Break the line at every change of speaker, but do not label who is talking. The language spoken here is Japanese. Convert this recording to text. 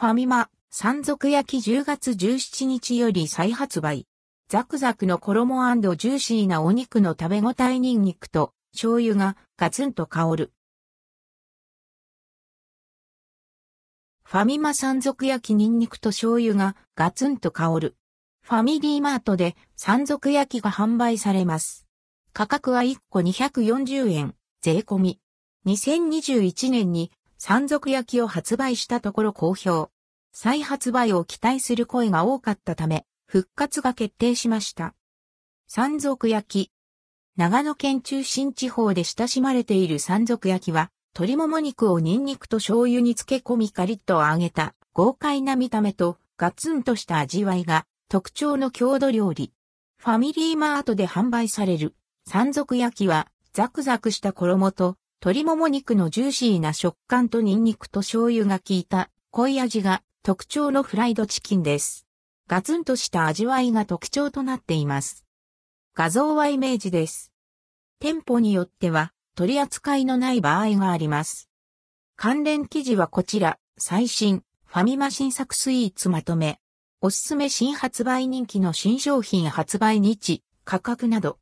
ファミマ、山賊焼き10月17日より再発売。ザクザクの衣ジューシーなお肉の食べ応えニンニクと醤油がガツンと香る。ファミマ山賊焼きニンニクと醤油がガツンと香る。ファミリーマートで山賊焼きが販売されます。価格は1個240円、税込み。2021年に山賊焼きを発売したところ好評。再発売を期待する声が多かったため、復活が決定しました。山賊焼き。長野県中心地方で親しまれている山賊焼きは、鶏もも肉をニンニクと醤油に漬け込みカリッと揚げた豪快な見た目とガツンとした味わいが特徴の郷土料理。ファミリーマートで販売される山賊焼きはザクザクした衣と鶏もも肉のジューシーな食感とニンニクと醤油が効いた濃い味が特徴のフライドチキンです。ガツンとした味わいが特徴となっています。画像はイメージです。店舗によっては取り扱いのない場合があります。関連記事はこちら、最新、ファミマ新作スイーツまとめ、おすすめ新発売人気の新商品発売日、価格など、